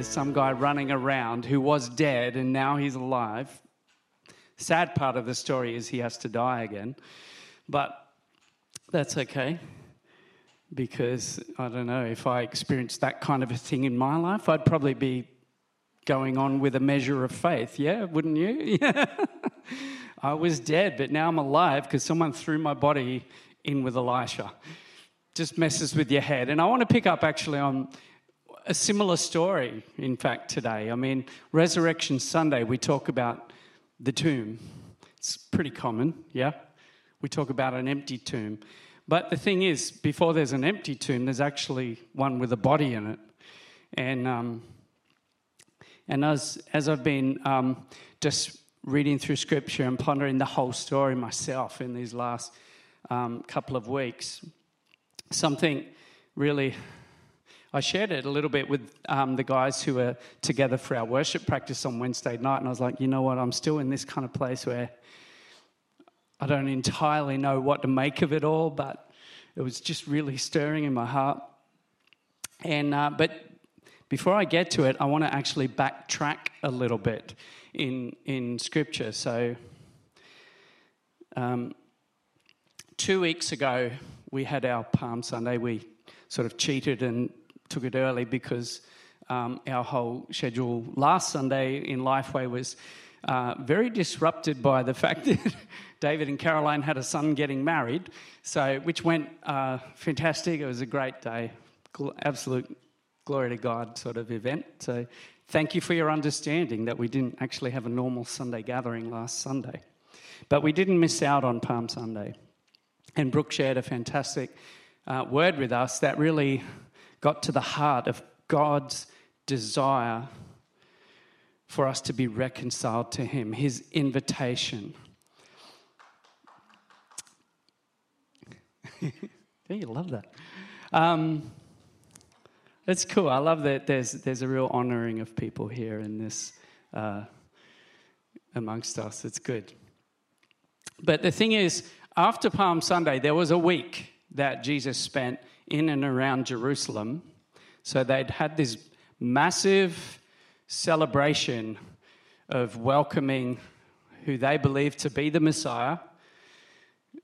there's some guy running around who was dead and now he's alive. Sad part of the story is he has to die again. But that's okay because I don't know if I experienced that kind of a thing in my life, I'd probably be going on with a measure of faith. Yeah, wouldn't you? Yeah. I was dead, but now I'm alive because someone threw my body in with Elisha. Just messes with your head. And I want to pick up actually on a similar story, in fact, today. I mean, Resurrection Sunday, we talk about the tomb. It's pretty common, yeah? We talk about an empty tomb. But the thing is, before there's an empty tomb, there's actually one with a body in it. And, um, and as, as I've been um, just reading through scripture and pondering the whole story myself in these last um, couple of weeks, something really I shared it a little bit with um, the guys who were together for our worship practice on Wednesday night, and I was like, you know what, I'm still in this kind of place where I don't entirely know what to make of it all, but it was just really stirring in my heart. And uh, but before I get to it, I want to actually backtrack a little bit in in Scripture. So, um, two weeks ago, we had our Palm Sunday. We sort of cheated and took it early because um, our whole schedule last Sunday in Lifeway was uh, very disrupted by the fact that David and Caroline had a son getting married, so which went uh, fantastic. It was a great day, absolute glory to God sort of event. So thank you for your understanding that we didn't actually have a normal Sunday gathering last Sunday, but we didn't miss out on Palm Sunday. And Brooke shared a fantastic uh, word with us that really got to the heart of God's desire for us to be reconciled to Him, His invitation. you love that. Um, it's cool. I love that there's, there's a real honoring of people here in this uh, amongst us. It's good. But the thing is, after Palm Sunday, there was a week that Jesus spent in and around Jerusalem. So they'd had this massive celebration of welcoming who they believed to be the Messiah,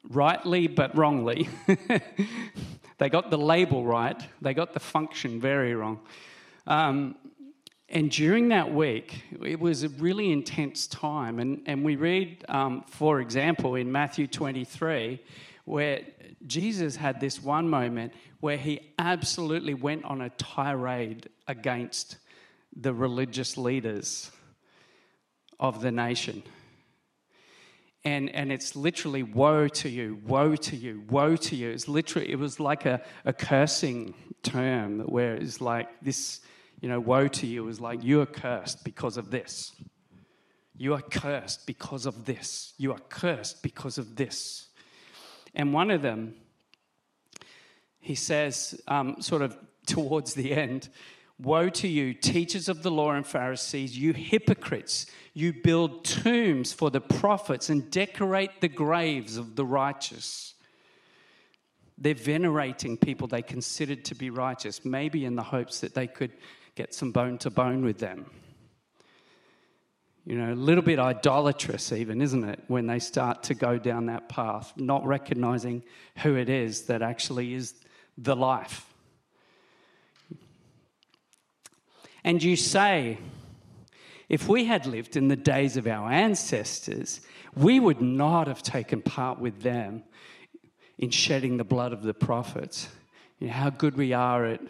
rightly but wrongly. they got the label right, they got the function very wrong. Um, and during that week, it was a really intense time. And, and we read, um, for example, in Matthew 23, where Jesus had this one moment where he absolutely went on a tirade against the religious leaders of the nation. And, and it's literally woe to you, woe to you, woe to you. It's literally, it was like a, a cursing term where it's like this, you know, woe to you is like you are cursed because of this. You are cursed because of this. You are cursed because of this. And one of them, he says, um, sort of towards the end, Woe to you, teachers of the law and Pharisees, you hypocrites! You build tombs for the prophets and decorate the graves of the righteous. They're venerating people they considered to be righteous, maybe in the hopes that they could get some bone to bone with them you know, a little bit idolatrous, even, isn't it, when they start to go down that path, not recognizing who it is that actually is the life. And you say, if we had lived in the days of our ancestors, we would not have taken part with them in shedding the blood of the prophets. You know, how good we are at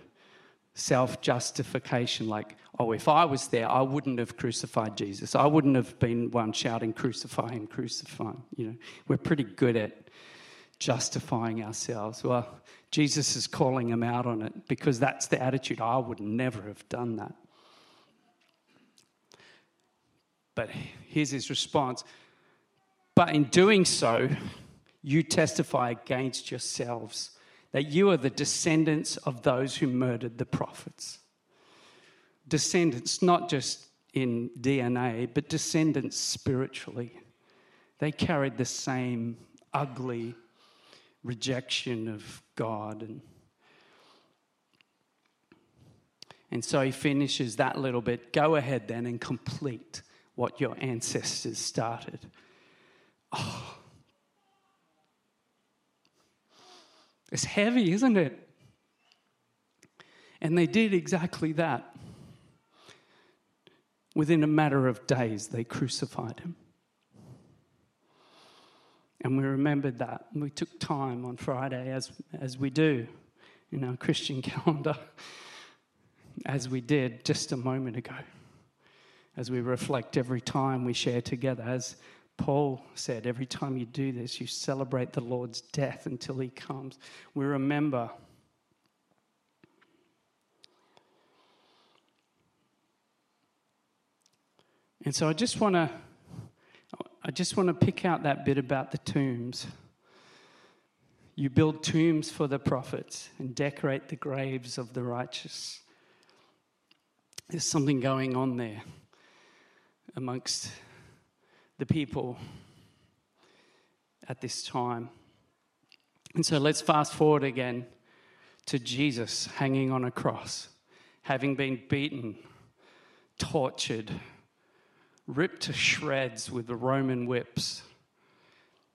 self justification, like, oh, if I was there, I wouldn't have crucified Jesus. I wouldn't have been one shouting, crucify him, crucify him. You know, we're pretty good at justifying ourselves. Well, Jesus is calling him out on it because that's the attitude. I would never have done that. But here's his response. But in doing so, you testify against yourselves that you are the descendants of those who murdered the prophets. Descendants, not just in DNA, but descendants spiritually. They carried the same ugly rejection of God. And, And so he finishes that little bit. Go ahead then and complete what your ancestors started. Oh. It's heavy, isn't it? And they did exactly that. Within a matter of days, they crucified him. And we remembered that. We took time on Friday, as, as we do in our Christian calendar, as we did just a moment ago, as we reflect every time we share together. As Paul said, every time you do this, you celebrate the Lord's death until he comes. We remember. And so I just want to I just want to pick out that bit about the tombs. You build tombs for the prophets and decorate the graves of the righteous. There's something going on there amongst the people at this time. And so let's fast forward again to Jesus hanging on a cross, having been beaten, tortured, ripped to shreds with the Roman whips,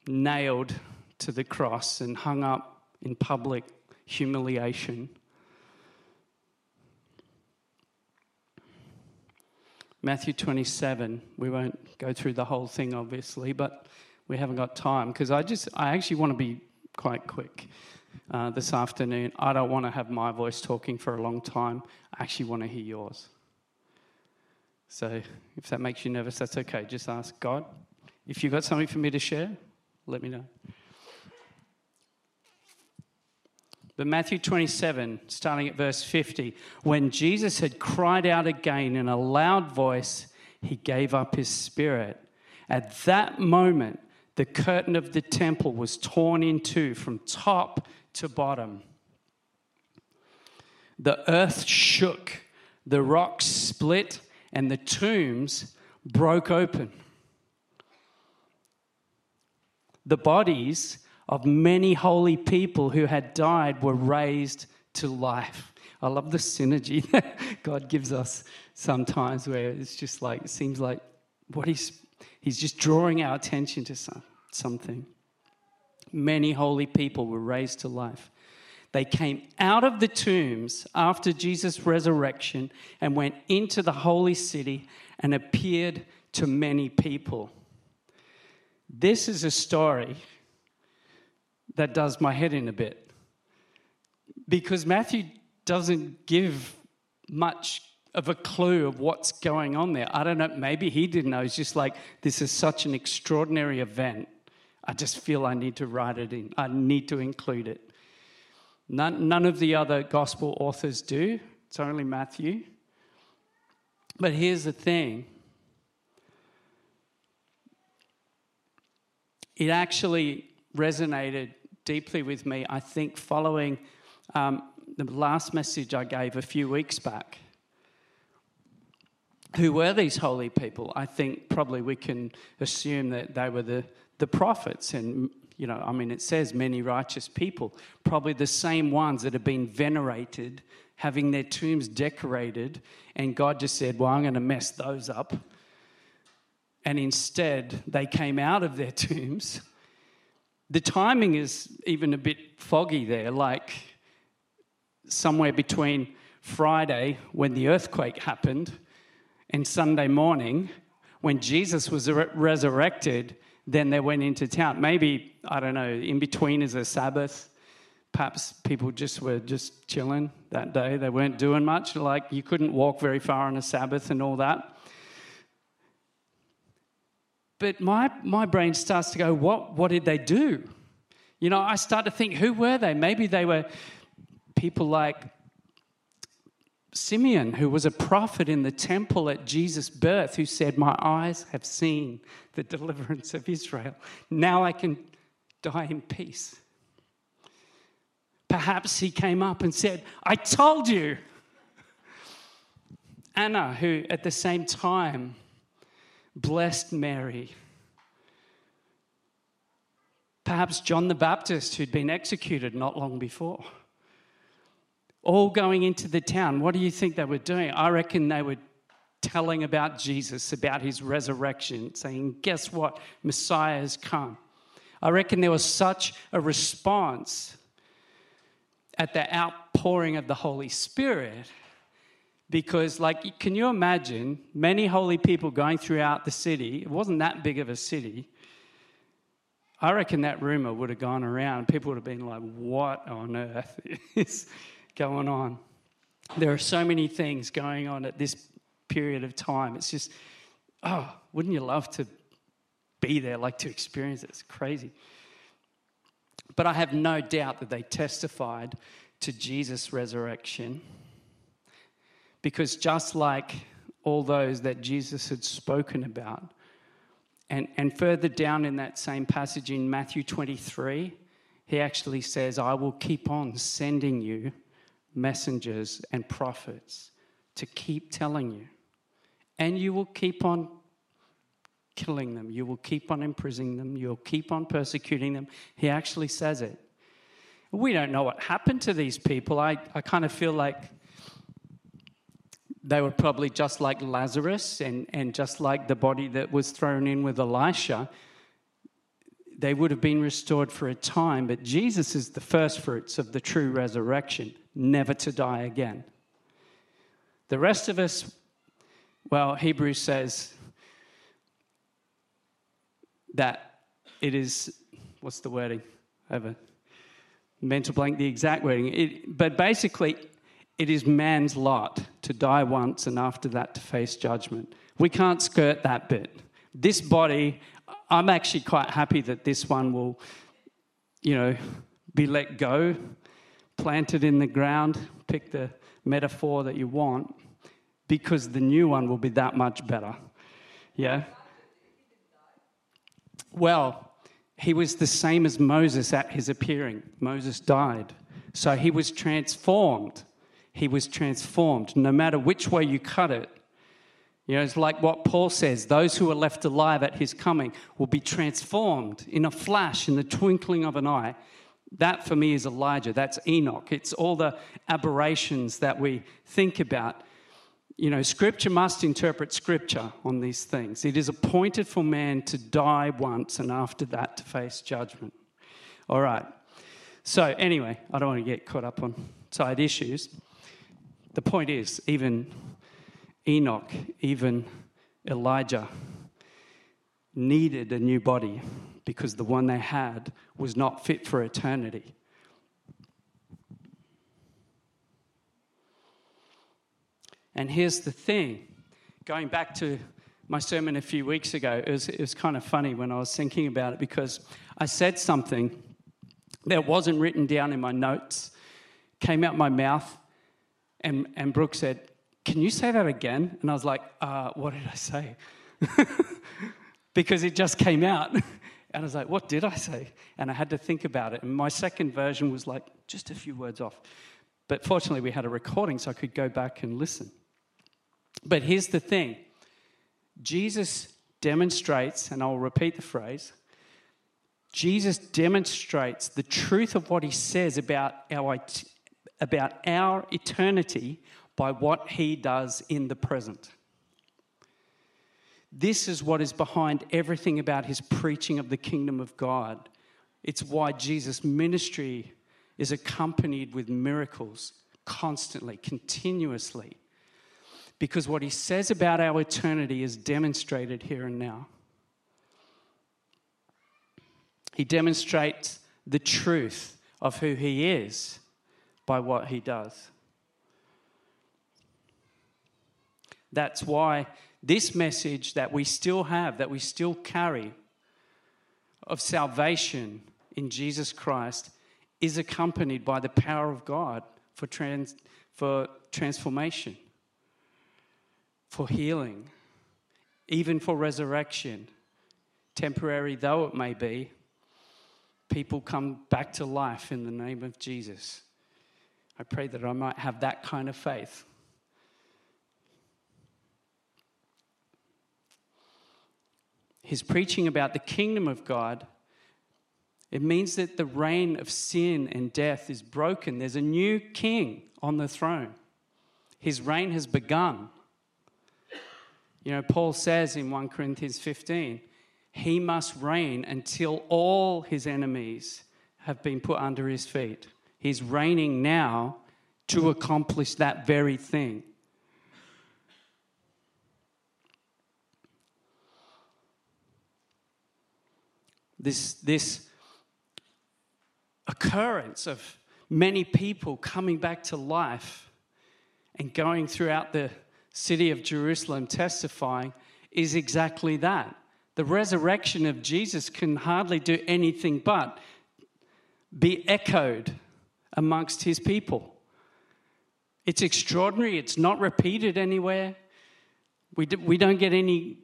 nailed to the cross, and hung up in public humiliation. Matthew 27, we won't go through the whole thing obviously, but we haven't got time because I just, I actually want to be quite quick uh, this afternoon. I don't want to have my voice talking for a long time. I actually want to hear yours. So if that makes you nervous, that's okay. Just ask God. If you've got something for me to share, let me know. But Matthew 27, starting at verse 50, when Jesus had cried out again in a loud voice, he gave up his spirit. At that moment, the curtain of the temple was torn in two from top to bottom. The earth shook, the rocks split and the tombs broke open. The bodies of many holy people who had died were raised to life. I love the synergy that God gives us sometimes, where it's just like, it seems like what he's, he's just drawing our attention to some, something. Many holy people were raised to life. They came out of the tombs after Jesus' resurrection and went into the holy city and appeared to many people. This is a story that does my head in a bit because Matthew doesn't give much of a clue of what's going on there. I don't know, maybe he didn't know. It's just like, this is such an extraordinary event. I just feel I need to write it in, I need to include it. None, none of the other gospel authors do, it's only Matthew. But here's the thing it actually resonated deeply with me, I think, following um, the last message I gave a few weeks back. Who were these holy people? I think probably we can assume that they were the, the prophets and you know, I mean, it says many righteous people, probably the same ones that have been venerated, having their tombs decorated, and God just said, Well, I'm going to mess those up. And instead, they came out of their tombs. The timing is even a bit foggy there, like somewhere between Friday, when the earthquake happened, and Sunday morning, when Jesus was resurrected then they went into town. Maybe, I don't know, in between is a Sabbath. Perhaps people just were just chilling that day. They weren't doing much. Like you couldn't walk very far on a Sabbath and all that. But my, my brain starts to go, what, what did they do? You know, I start to think, who were they? Maybe they were people like Simeon, who was a prophet in the temple at Jesus' birth, who said, My eyes have seen the deliverance of Israel. Now I can die in peace. Perhaps he came up and said, I told you. Anna, who at the same time blessed Mary. Perhaps John the Baptist, who'd been executed not long before. All going into the town. What do you think they were doing? I reckon they were telling about Jesus, about his resurrection, saying, Guess what? Messiah has come. I reckon there was such a response at the outpouring of the Holy Spirit because like can you imagine many holy people going throughout the city it wasn't that big of a city i reckon that rumor would have gone around people would have been like what on earth is going on. There are so many things going on at this period of time. It's just oh wouldn't you love to be there like to experience it? It's crazy. But i have no doubt that they testified to jesus resurrection because just like all those that Jesus had spoken about, and, and further down in that same passage in Matthew 23, he actually says, I will keep on sending you messengers and prophets to keep telling you. And you will keep on killing them. You will keep on imprisoning them. You'll keep on persecuting them. He actually says it. We don't know what happened to these people. I, I kind of feel like they were probably just like Lazarus and, and just like the body that was thrown in with Elisha. They would have been restored for a time, but Jesus is the first fruits of the true resurrection, never to die again. The rest of us, well, Hebrews says that it is, what's the wording? Over mental blank, the exact wording. It, but basically, it is man's lot to die once and after that to face judgment. We can't skirt that bit. This body, I'm actually quite happy that this one will, you know, be let go, planted in the ground, pick the metaphor that you want, because the new one will be that much better. Yeah? Well, he was the same as Moses at his appearing. Moses died. So he was transformed he was transformed. No matter which way you cut it, you know, it's like what Paul says those who are left alive at his coming will be transformed in a flash, in the twinkling of an eye. That for me is Elijah. That's Enoch. It's all the aberrations that we think about. You know, scripture must interpret scripture on these things. It is appointed for man to die once and after that to face judgment. All right. So, anyway, I don't want to get caught up on side issues the point is, even Enoch, even Elijah needed a new body because the one they had was not fit for eternity. And here's the thing going back to my sermon a few weeks ago, it was, it was kind of funny when I was thinking about it because I said something that wasn't written down in my notes, came out my mouth, and, and Brooke said, Can you say that again? And I was like, uh, What did I say? because it just came out. and I was like, What did I say? And I had to think about it. And my second version was like just a few words off. But fortunately, we had a recording so I could go back and listen. But here's the thing Jesus demonstrates, and I'll repeat the phrase Jesus demonstrates the truth of what he says about our about our eternity by what he does in the present. This is what is behind everything about his preaching of the kingdom of God. It's why Jesus' ministry is accompanied with miracles constantly, continuously. Because what he says about our eternity is demonstrated here and now. He demonstrates the truth of who he is by what he does. That's why this message that we still have, that we still carry, of salvation in Jesus Christ, is accompanied by the power of God for, trans, for transformation, for healing, even for resurrection. Temporary though it may be, people come back to life in the name of Jesus. I pray that I might have that kind of faith. His preaching about the kingdom of God It means that the reign of sin and death is broken. There's a new king on the throne. His reign has begun. You know, Paul says in 1 Corinthians 15, he must reign until all his enemies have been put under his feet. He's reigning now to accomplish that very thing. This, this occurrence of many people coming back to life and going throughout the city of Jerusalem testifying is exactly that. The resurrection of Jesus can hardly do anything but be echoed amongst his people. It's extraordinary, it's not repeated anywhere. We, do, we don't get any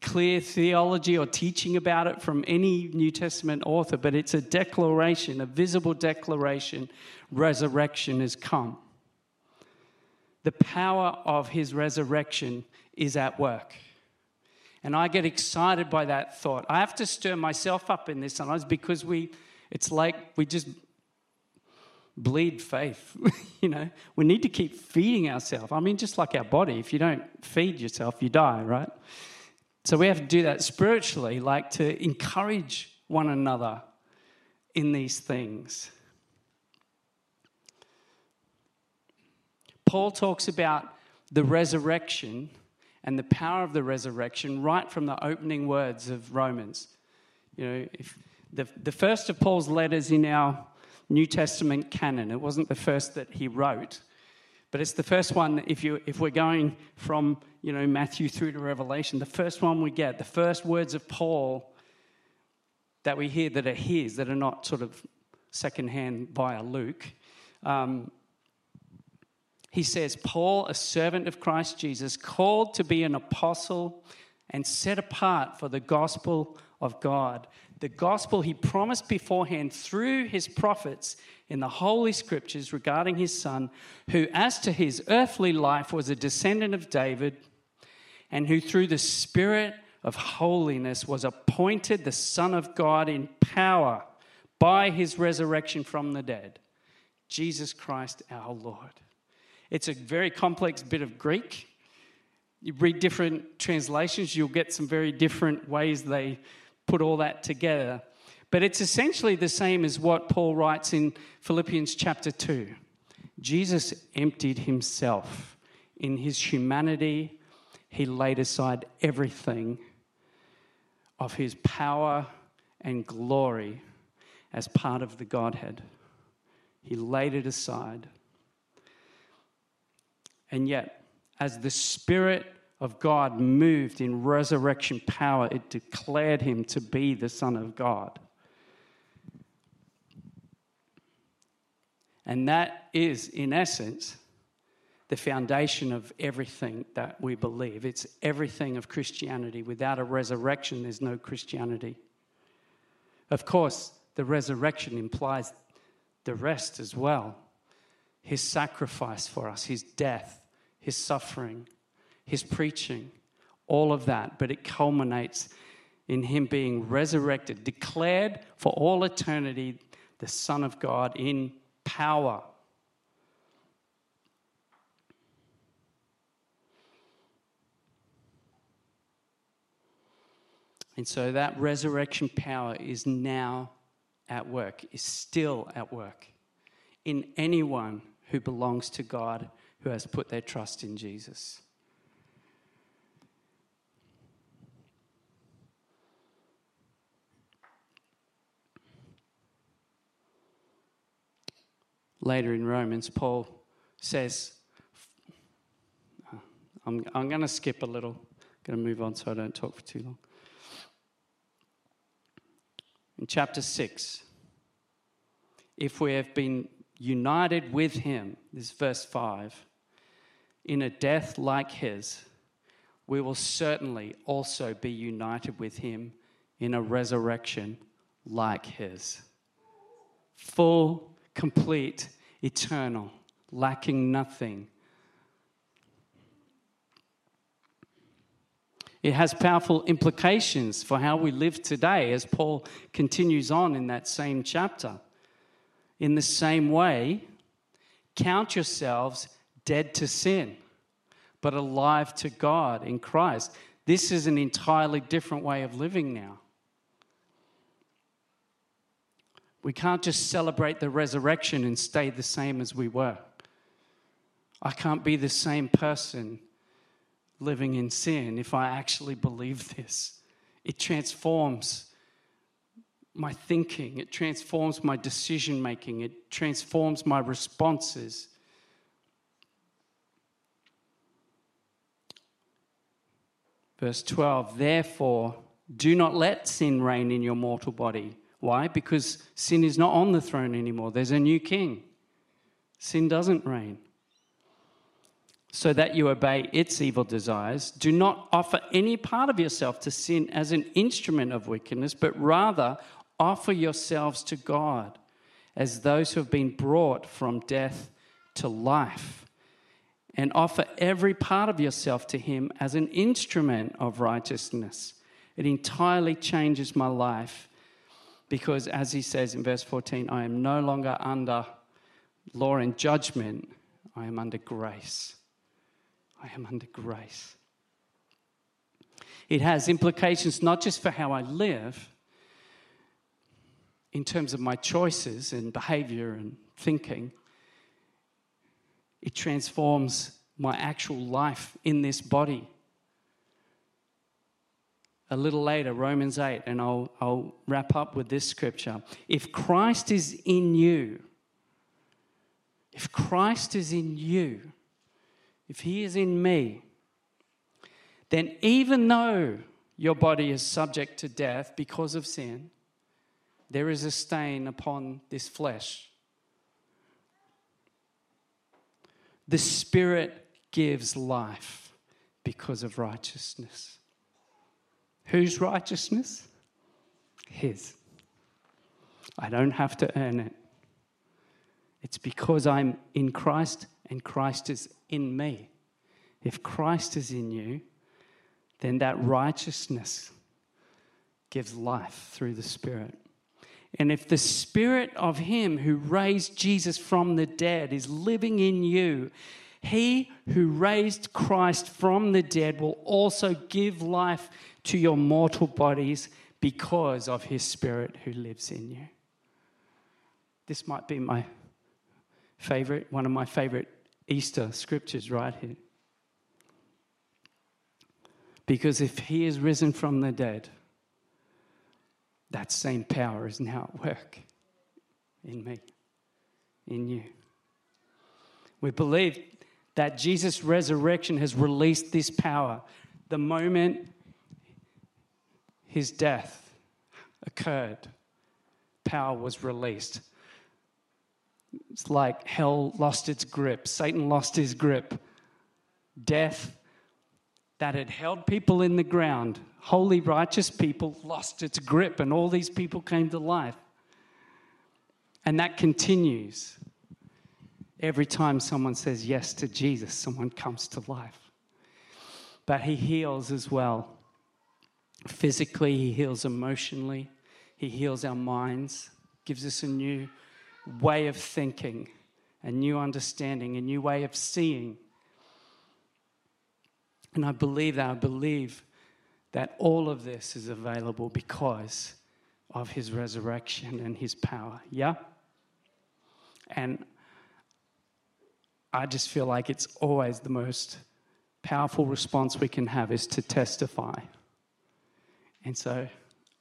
clear theology or teaching about it from any New Testament author, but it's a declaration, a visible declaration resurrection has come. The power of his resurrection is at work. And I get excited by that thought. I have to stir myself up in this sometimes because we, it's like we just bleed faith. you know, we need to keep feeding ourselves. I mean, just like our body, if you don't feed yourself, you die, right? So we have to do that spiritually, like to encourage one another in these things. Paul talks about the resurrection and the power of the resurrection right from the opening words of Romans. You know, if the, the first of Paul's letters in our New Testament canon, it wasn't the first that he wrote, but it's the first one if, you, if we're going from you know, Matthew through to Revelation, the first one we get, the first words of Paul that we hear that are his, that are not sort of secondhand via Luke. Um, he says, Paul, a servant of Christ Jesus, called to be an apostle and set apart for the gospel of God. The gospel he promised beforehand through his prophets in the Holy Scriptures regarding his son, who, as to his earthly life, was a descendant of David, and who, through the Spirit of holiness, was appointed the Son of God in power by his resurrection from the dead. Jesus Christ our Lord. It's a very complex bit of Greek. You read different translations, you'll get some very different ways they put all that together. But it's essentially the same as what Paul writes in Philippians chapter 2. Jesus emptied himself. In his humanity, he laid aside everything of his power and glory as part of the Godhead. He laid it aside and yet, as the Spirit of God moved in resurrection power, it declared him to be the Son of God. And that is, in essence, the foundation of everything that we believe. It's everything of Christianity. Without a resurrection, there's no Christianity. Of course, the resurrection implies the rest as well his sacrifice for us, his death, his suffering, his preaching, all of that. But it culminates in him being resurrected, declared for all eternity the Son of God in power. And so that resurrection power is now at work, is still at work in anyone who belongs to God who has put their trust in Jesus. Later in Romans, Paul says, I'm, I'm going to skip a little, I'm going to move on so I don't talk for too long. In chapter 6, if we have been united with him, this verse 5, in a death like his, we will certainly also be united with him in a resurrection like his. Full, complete, eternal, lacking nothing. It has powerful implications for how we live today, as Paul continues on in that same chapter. In the same way, count yourselves dead to sin, but alive to God in Christ. This is an entirely different way of living now. We can't just celebrate the resurrection and stay the same as we were. I can't be the same person living in sin if I actually believe this. It transforms my thinking, it transforms my decision making, it transforms my responses. Verse 12, therefore, do not let sin reign in your mortal body. Why? Because sin is not on the throne anymore. There's a new king. Sin doesn't reign. So that you obey its evil desires. Do not offer any part of yourself to sin as an instrument of wickedness, but rather offer yourselves to God as those who have been brought from death to life and offer every part of yourself to Him as an instrument of righteousness. It entirely changes my life because, as He says in verse 14, I am no longer under law and judgment, I am under grace. I am under grace. It has implications not just for how I live, in terms of my choices and behavior and thinking, it transforms my actual life in this body. A little later, Romans 8, and I'll, I'll wrap up with this scripture. If Christ is in you, if Christ is in you, if He is in me, then even though your body is subject to death because of sin, there is a stain upon this flesh The Spirit gives life because of righteousness. Whose righteousness? His. I don't have to earn it. It's because I'm in Christ and Christ is in me. If Christ is in you, then that righteousness gives life through the Spirit. And if the spirit of him who raised Jesus from the dead is living in you, he who raised Christ from the dead will also give life to your mortal bodies because of his spirit who lives in you. This might be my favorite, one of my favorite Easter scriptures right here. Because if he is risen from the dead, that same power is now at work in me, in you. We believe that Jesus' resurrection has released this power. The moment his death occurred, power was released. It's like hell lost its grip, Satan lost his grip. Death that had held people in the ground, holy, righteous people, lost its grip, and all these people came to life. And that continues. Every time someone says yes to Jesus, someone comes to life. But He heals as well. Physically, He heals emotionally, He heals our minds, gives us a new way of thinking, a new understanding, a new way of seeing. And I believe that. I believe that all of this is available because of his resurrection and his power. Yeah? And I just feel like it's always the most powerful response we can have is to testify. And so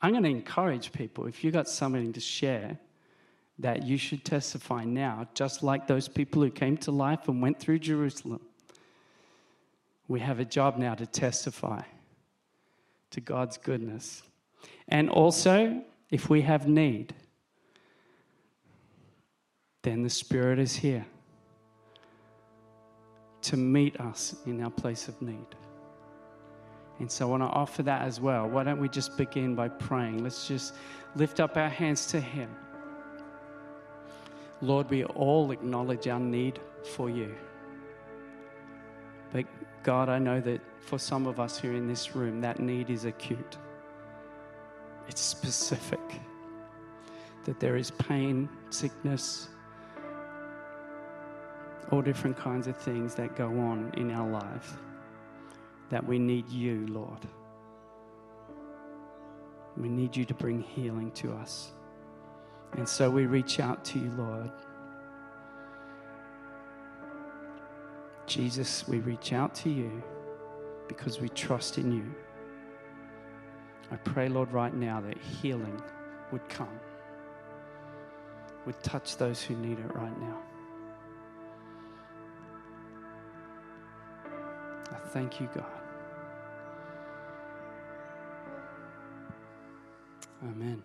I'm going to encourage people if you've got something to share, that you should testify now, just like those people who came to life and went through Jerusalem we have a job now to testify to God's goodness. And also, if we have need, then the Spirit is here to meet us in our place of need. And so I want to offer that as well. Why don't we just begin by praying? Let's just lift up our hands to Him. Lord, we all acknowledge our need for you. But God, I know that for some of us here in this room, that need is acute. It's specific. That there is pain, sickness, all different kinds of things that go on in our life. That we need you, Lord. We need you to bring healing to us. And so we reach out to you, Lord. Jesus, we reach out to you because we trust in you. I pray, Lord, right now that healing would come, would touch those who need it right now. Thank you, God. Amen.